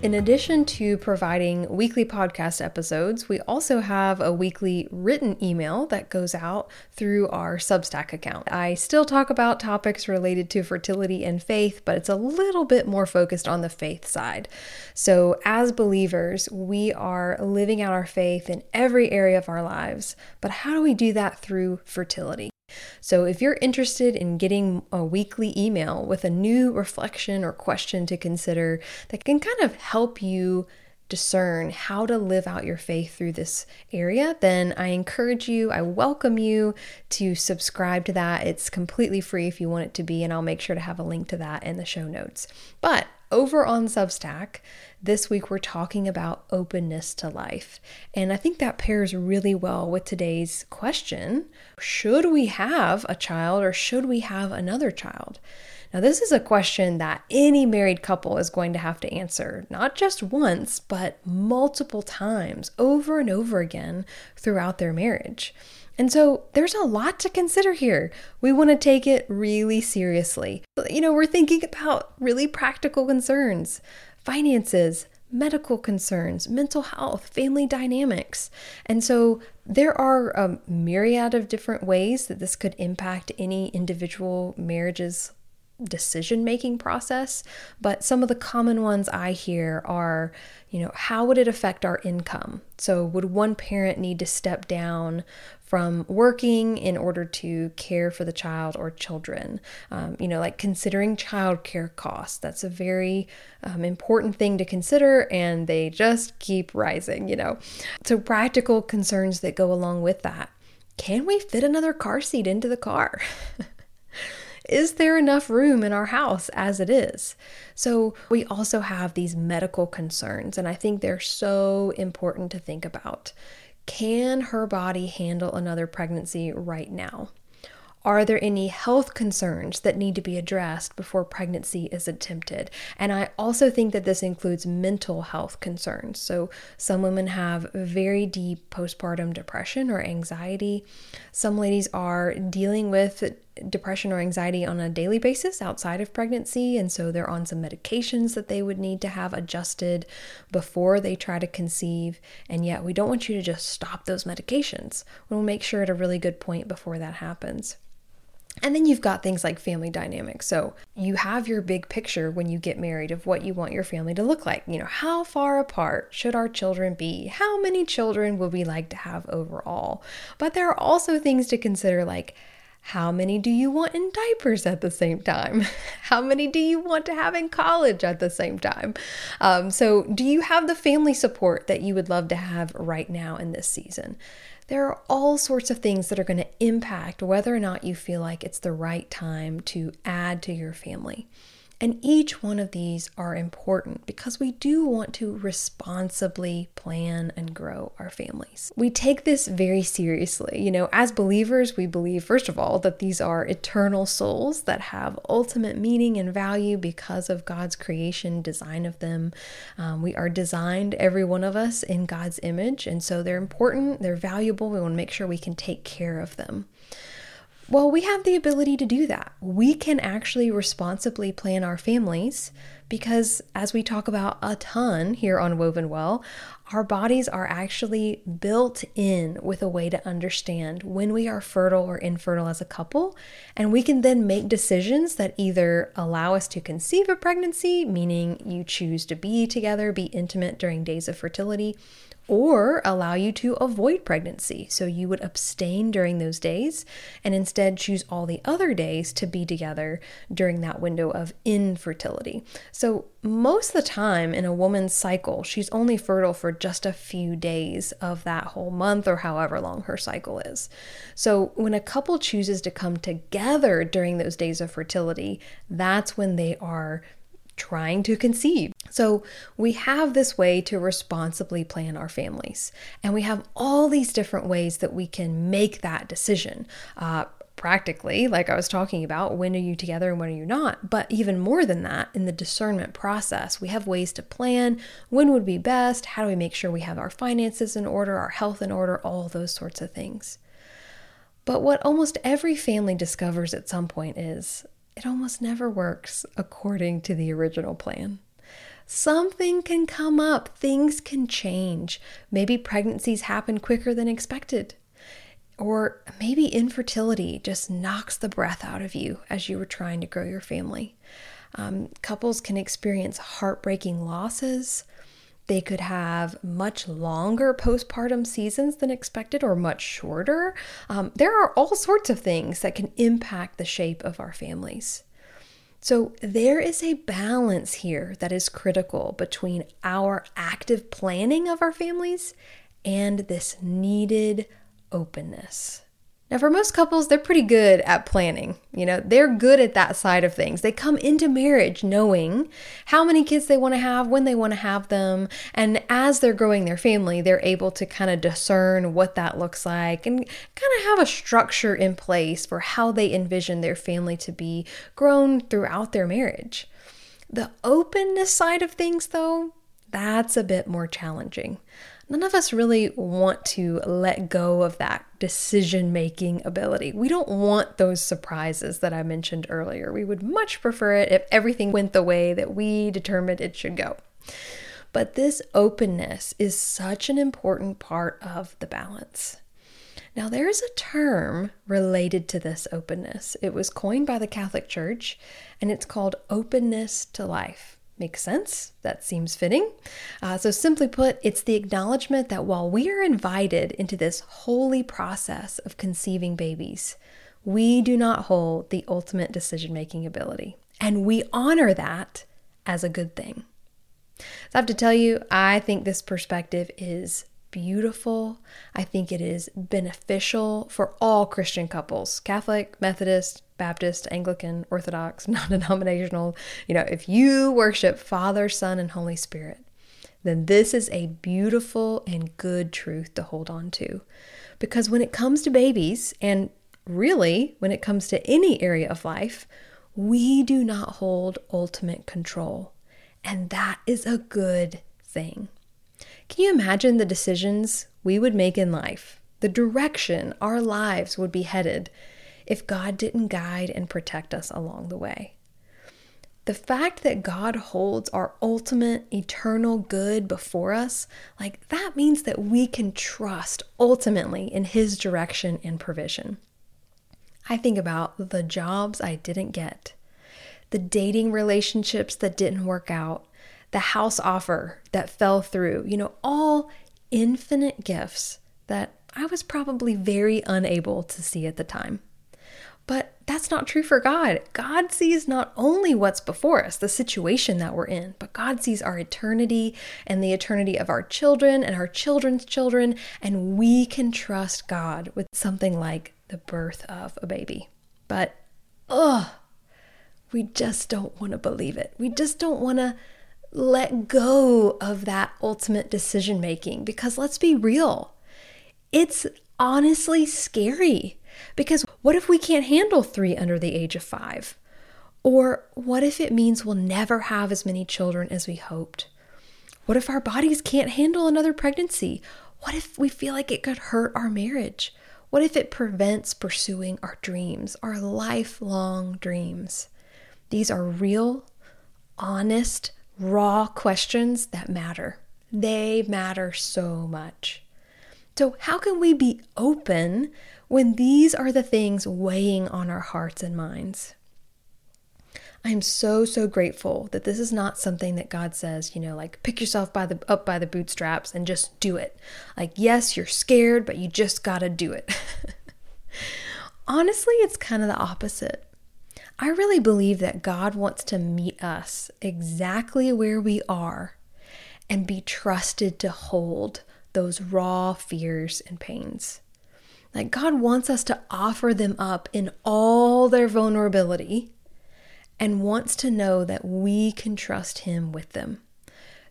In addition to providing weekly podcast episodes, we also have a weekly written email that goes out through our Substack account. I still talk about topics related to fertility and faith, but it's a little bit more focused on the faith side. So, as believers, we are living out our faith in every area of our lives, but how do we do that through fertility? So, if you're interested in getting a weekly email with a new reflection or question to consider that can kind of help you discern how to live out your faith through this area, then I encourage you, I welcome you to subscribe to that. It's completely free if you want it to be, and I'll make sure to have a link to that in the show notes. But over on Substack, this week we're talking about openness to life. And I think that pairs really well with today's question Should we have a child or should we have another child? Now, this is a question that any married couple is going to have to answer, not just once, but multiple times over and over again throughout their marriage. And so there's a lot to consider here. We want to take it really seriously. You know, we're thinking about really practical concerns, finances, medical concerns, mental health, family dynamics. And so there are a myriad of different ways that this could impact any individual marriage's decision making process. But some of the common ones I hear are, you know, how would it affect our income? So, would one parent need to step down from working in order to care for the child or children. Um, you know, like considering childcare costs. That's a very um, important thing to consider, and they just keep rising, you know. So, practical concerns that go along with that. Can we fit another car seat into the car? is there enough room in our house as it is? So, we also have these medical concerns, and I think they're so important to think about. Can her body handle another pregnancy right now? Are there any health concerns that need to be addressed before pregnancy is attempted? And I also think that this includes mental health concerns. So, some women have very deep postpartum depression or anxiety. Some ladies are dealing with depression or anxiety on a daily basis outside of pregnancy. And so they're on some medications that they would need to have adjusted before they try to conceive. And yet, we don't want you to just stop those medications. We'll make sure at a really good point before that happens. And then you've got things like family dynamics. So you have your big picture when you get married of what you want your family to look like. You know, how far apart should our children be? How many children would we like to have overall? But there are also things to consider like how many do you want in diapers at the same time? How many do you want to have in college at the same time? Um, so, do you have the family support that you would love to have right now in this season? There are all sorts of things that are going to impact whether or not you feel like it's the right time to add to your family. And each one of these are important because we do want to responsibly plan and grow our families. We take this very seriously. You know, as believers, we believe, first of all, that these are eternal souls that have ultimate meaning and value because of God's creation, design of them. Um, we are designed, every one of us, in God's image. And so they're important, they're valuable. We want to make sure we can take care of them. Well, we have the ability to do that. We can actually responsibly plan our families because, as we talk about a ton here on Woven Well, our bodies are actually built in with a way to understand when we are fertile or infertile as a couple. And we can then make decisions that either allow us to conceive a pregnancy, meaning you choose to be together, be intimate during days of fertility, or allow you to avoid pregnancy. So you would abstain during those days and instead choose all the other days to be together during that window of infertility. So most of the time in a woman's cycle, she's only fertile for just a few days of that whole month or however long her cycle is. So when a couple chooses to come together during those days of fertility, that's when they are trying to conceive. So, we have this way to responsibly plan our families, and we have all these different ways that we can make that decision. Uh, practically, like I was talking about, when are you together and when are you not? But even more than that, in the discernment process, we have ways to plan when would be best, how do we make sure we have our finances in order, our health in order, all those sorts of things. But what almost every family discovers at some point is it almost never works according to the original plan. Something can come up, things can change. Maybe pregnancies happen quicker than expected. Or maybe infertility just knocks the breath out of you as you were trying to grow your family. Um, couples can experience heartbreaking losses. They could have much longer postpartum seasons than expected or much shorter. Um, there are all sorts of things that can impact the shape of our families. So, there is a balance here that is critical between our active planning of our families and this needed openness. Now, for most couples, they're pretty good at planning. You know, they're good at that side of things. They come into marriage knowing how many kids they want to have, when they want to have them. And as they're growing their family, they're able to kind of discern what that looks like and kind of have a structure in place for how they envision their family to be grown throughout their marriage. The openness side of things, though, that's a bit more challenging none of us really want to let go of that decision making ability. We don't want those surprises that I mentioned earlier. We would much prefer it if everything went the way that we determined it should go. But this openness is such an important part of the balance. Now, there is a term related to this openness. It was coined by the Catholic Church, and it's called openness to life. Makes sense. That seems fitting. Uh, so, simply put, it's the acknowledgement that while we are invited into this holy process of conceiving babies, we do not hold the ultimate decision making ability. And we honor that as a good thing. So, I have to tell you, I think this perspective is beautiful. I think it is beneficial for all Christian couples Catholic, Methodist, Baptist, Anglican, Orthodox, non denominational. You know, if you worship Father, Son, and Holy Spirit, then this is a beautiful and good truth to hold on to. Because when it comes to babies, and really when it comes to any area of life, we do not hold ultimate control. And that is a good thing. Can you imagine the decisions we would make in life, the direction our lives would be headed if God didn't guide and protect us along the way? The fact that God holds our ultimate eternal good before us, like that means that we can trust ultimately in His direction and provision. I think about the jobs I didn't get, the dating relationships that didn't work out, the house offer that fell through, you know, all infinite gifts that I was probably very unable to see at the time. That's not true for God. God sees not only what's before us, the situation that we're in, but God sees our eternity and the eternity of our children and our children's children. And we can trust God with something like the birth of a baby. But, ugh, we just don't want to believe it. We just don't want to let go of that ultimate decision making because let's be real, it's honestly scary. Because what if we can't handle three under the age of five? Or what if it means we'll never have as many children as we hoped? What if our bodies can't handle another pregnancy? What if we feel like it could hurt our marriage? What if it prevents pursuing our dreams, our lifelong dreams? These are real, honest, raw questions that matter. They matter so much. So, how can we be open when these are the things weighing on our hearts and minds? I'm so so grateful that this is not something that God says, you know, like pick yourself by the up by the bootstraps and just do it. Like yes, you're scared, but you just got to do it. Honestly, it's kind of the opposite. I really believe that God wants to meet us exactly where we are and be trusted to hold those raw fears and pains. Like God wants us to offer them up in all their vulnerability and wants to know that we can trust Him with them.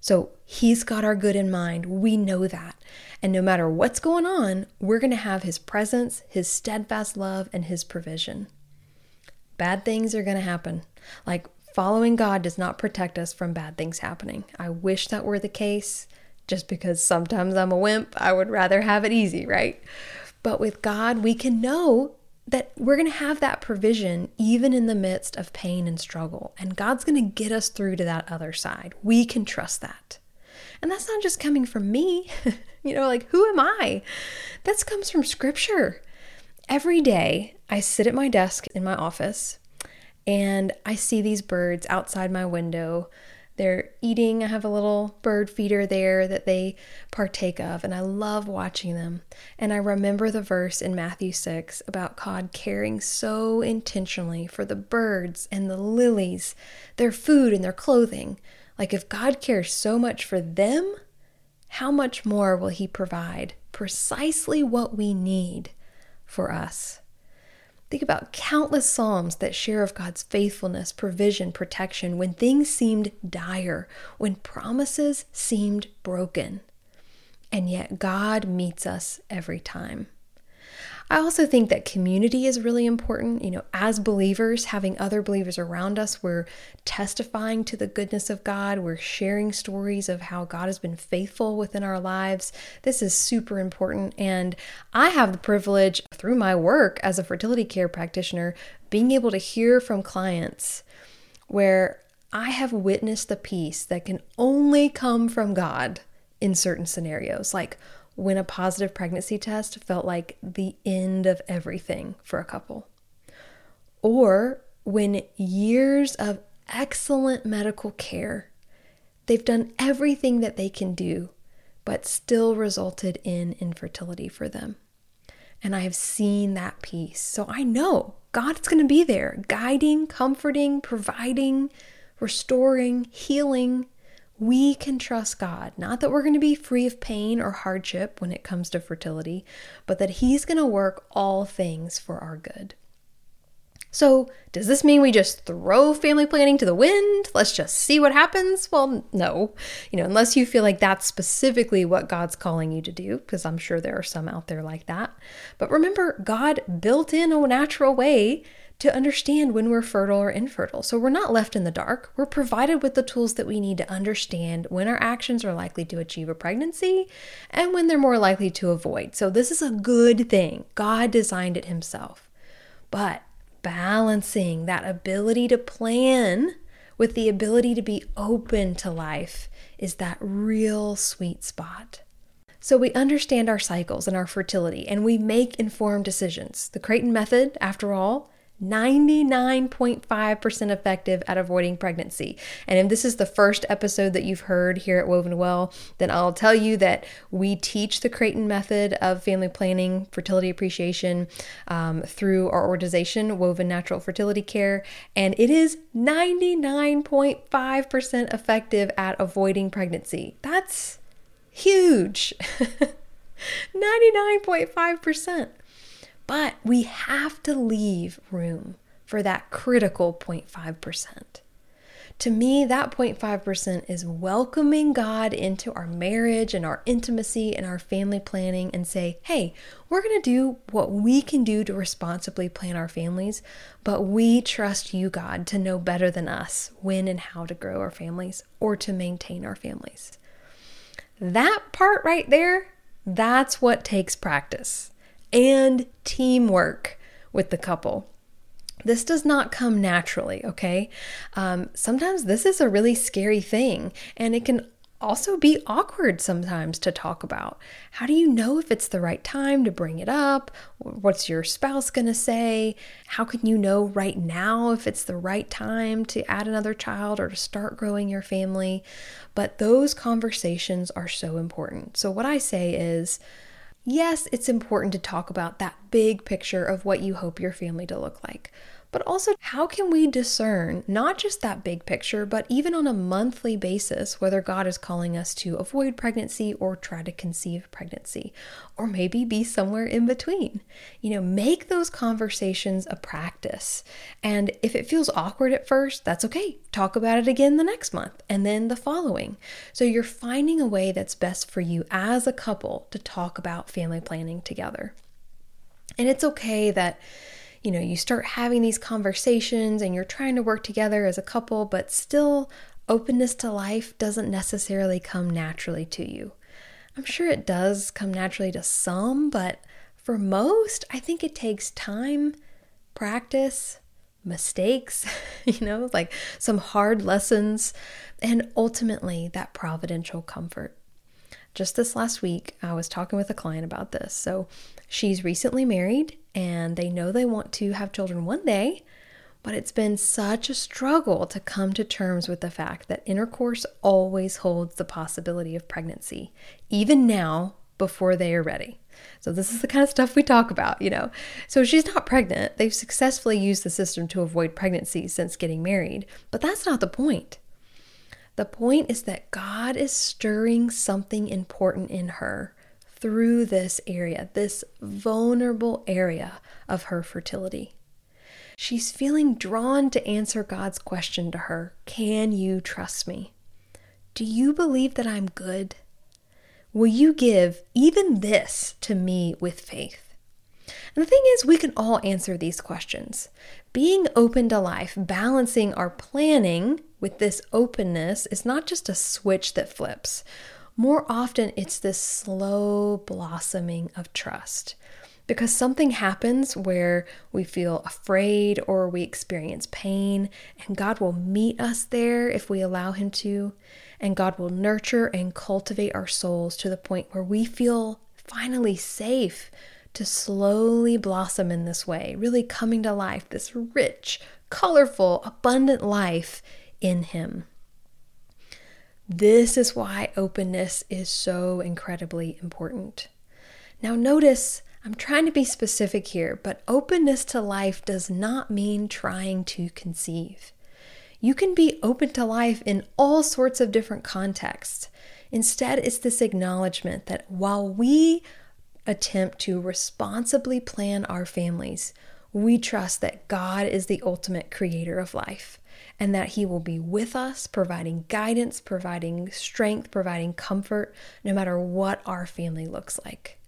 So He's got our good in mind. We know that. And no matter what's going on, we're going to have His presence, His steadfast love, and His provision. Bad things are going to happen. Like following God does not protect us from bad things happening. I wish that were the case. Just because sometimes I'm a wimp, I would rather have it easy, right? But with God, we can know that we're going to have that provision even in the midst of pain and struggle. And God's going to get us through to that other side. We can trust that. And that's not just coming from me. you know, like, who am I? That comes from scripture. Every day, I sit at my desk in my office and I see these birds outside my window they're eating. I have a little bird feeder there that they partake of, and I love watching them. And I remember the verse in Matthew 6 about God caring so intentionally for the birds and the lilies, their food and their clothing. Like, if God cares so much for them, how much more will He provide precisely what we need for us? Think about countless Psalms that share of God's faithfulness, provision, protection when things seemed dire, when promises seemed broken. And yet God meets us every time. I also think that community is really important. You know, as believers, having other believers around us, we're testifying to the goodness of God, we're sharing stories of how God has been faithful within our lives. This is super important. And I have the privilege through my work as a fertility care practitioner being able to hear from clients where I have witnessed the peace that can only come from God in certain scenarios. Like, when a positive pregnancy test felt like the end of everything for a couple. Or when years of excellent medical care, they've done everything that they can do, but still resulted in infertility for them. And I have seen that peace. So I know God's going to be there, guiding, comforting, providing, restoring, healing, we can trust God. Not that we're going to be free of pain or hardship when it comes to fertility, but that He's going to work all things for our good. So, does this mean we just throw family planning to the wind? Let's just see what happens? Well, no. You know, unless you feel like that's specifically what God's calling you to do, because I'm sure there are some out there like that. But remember, God built in a natural way to understand when we're fertile or infertile. So we're not left in the dark. We're provided with the tools that we need to understand when our actions are likely to achieve a pregnancy and when they're more likely to avoid. So this is a good thing. God designed it himself. But balancing that ability to plan with the ability to be open to life is that real sweet spot. So we understand our cycles and our fertility and we make informed decisions. The Creighton method, after all, 99.5% effective at avoiding pregnancy. And if this is the first episode that you've heard here at Woven Well, then I'll tell you that we teach the Creighton method of family planning, fertility appreciation um, through our organization, Woven Natural Fertility Care, and it is 99.5% effective at avoiding pregnancy. That's huge. 99.5%. But we have to leave room for that critical 0.5%. To me, that 0.5% is welcoming God into our marriage and our intimacy and our family planning and say, hey, we're going to do what we can do to responsibly plan our families, but we trust you, God, to know better than us when and how to grow our families or to maintain our families. That part right there, that's what takes practice and teamwork with the couple. This does not come naturally, okay? Um, sometimes this is a really scary thing, and it can also be awkward sometimes to talk about. How do you know if it's the right time to bring it up? What's your spouse going to say? How can you know right now if it's the right time to add another child or to start growing your family? But those conversations are so important. So, what I say is, Yes, it's important to talk about that big picture of what you hope your family to look like. But also how can we discern not just that big picture, but even on a monthly basis, whether God is calling us to avoid pregnancy or try to conceive pregnancy, or maybe be somewhere in between. You know, make those conversations a practice. And if it feels awkward at first, that's okay. Talk about it again the next month and then the following. So you're finding a way that's best for you as a couple to talk about family planning together. And it's okay that you know, you start having these conversations and you're trying to work together as a couple, but still openness to life doesn't necessarily come naturally to you. I'm sure it does come naturally to some, but for most, I think it takes time, practice, mistakes, you know, like some hard lessons, and ultimately that providential comfort. Just this last week, I was talking with a client about this. So she's recently married and they know they want to have children one day, but it's been such a struggle to come to terms with the fact that intercourse always holds the possibility of pregnancy, even now before they are ready. So, this is the kind of stuff we talk about, you know. So, she's not pregnant. They've successfully used the system to avoid pregnancy since getting married, but that's not the point. The point is that God is stirring something important in her through this area, this vulnerable area of her fertility. She's feeling drawn to answer God's question to her Can you trust me? Do you believe that I'm good? Will you give even this to me with faith? And the thing is, we can all answer these questions. Being open to life, balancing our planning with this openness, is not just a switch that flips. More often, it's this slow blossoming of trust. Because something happens where we feel afraid or we experience pain, and God will meet us there if we allow Him to. And God will nurture and cultivate our souls to the point where we feel finally safe to slowly blossom in this way, really coming to life, this rich, colorful, abundant life in Him. This is why openness is so incredibly important. Now, notice I'm trying to be specific here, but openness to life does not mean trying to conceive. You can be open to life in all sorts of different contexts. Instead, it's this acknowledgement that while we attempt to responsibly plan our families, we trust that God is the ultimate creator of life and that He will be with us, providing guidance, providing strength, providing comfort, no matter what our family looks like.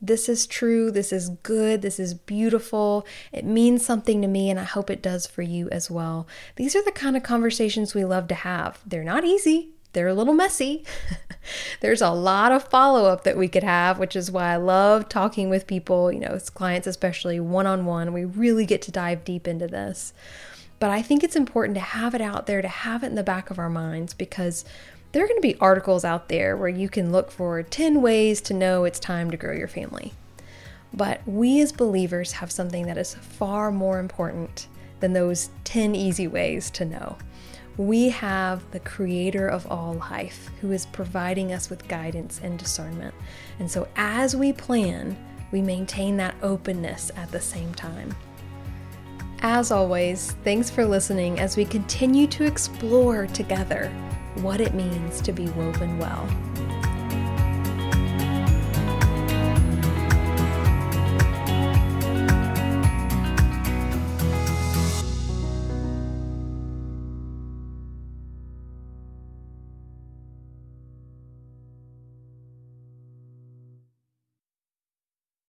This is true. This is good. This is beautiful. It means something to me, and I hope it does for you as well. These are the kind of conversations we love to have. They're not easy, they're a little messy. There's a lot of follow up that we could have, which is why I love talking with people, you know, clients, especially one on one. We really get to dive deep into this. But I think it's important to have it out there, to have it in the back of our minds, because there are going to be articles out there where you can look for 10 ways to know it's time to grow your family. But we as believers have something that is far more important than those 10 easy ways to know. We have the creator of all life who is providing us with guidance and discernment. And so as we plan, we maintain that openness at the same time. As always, thanks for listening as we continue to explore together what it means to be woven well.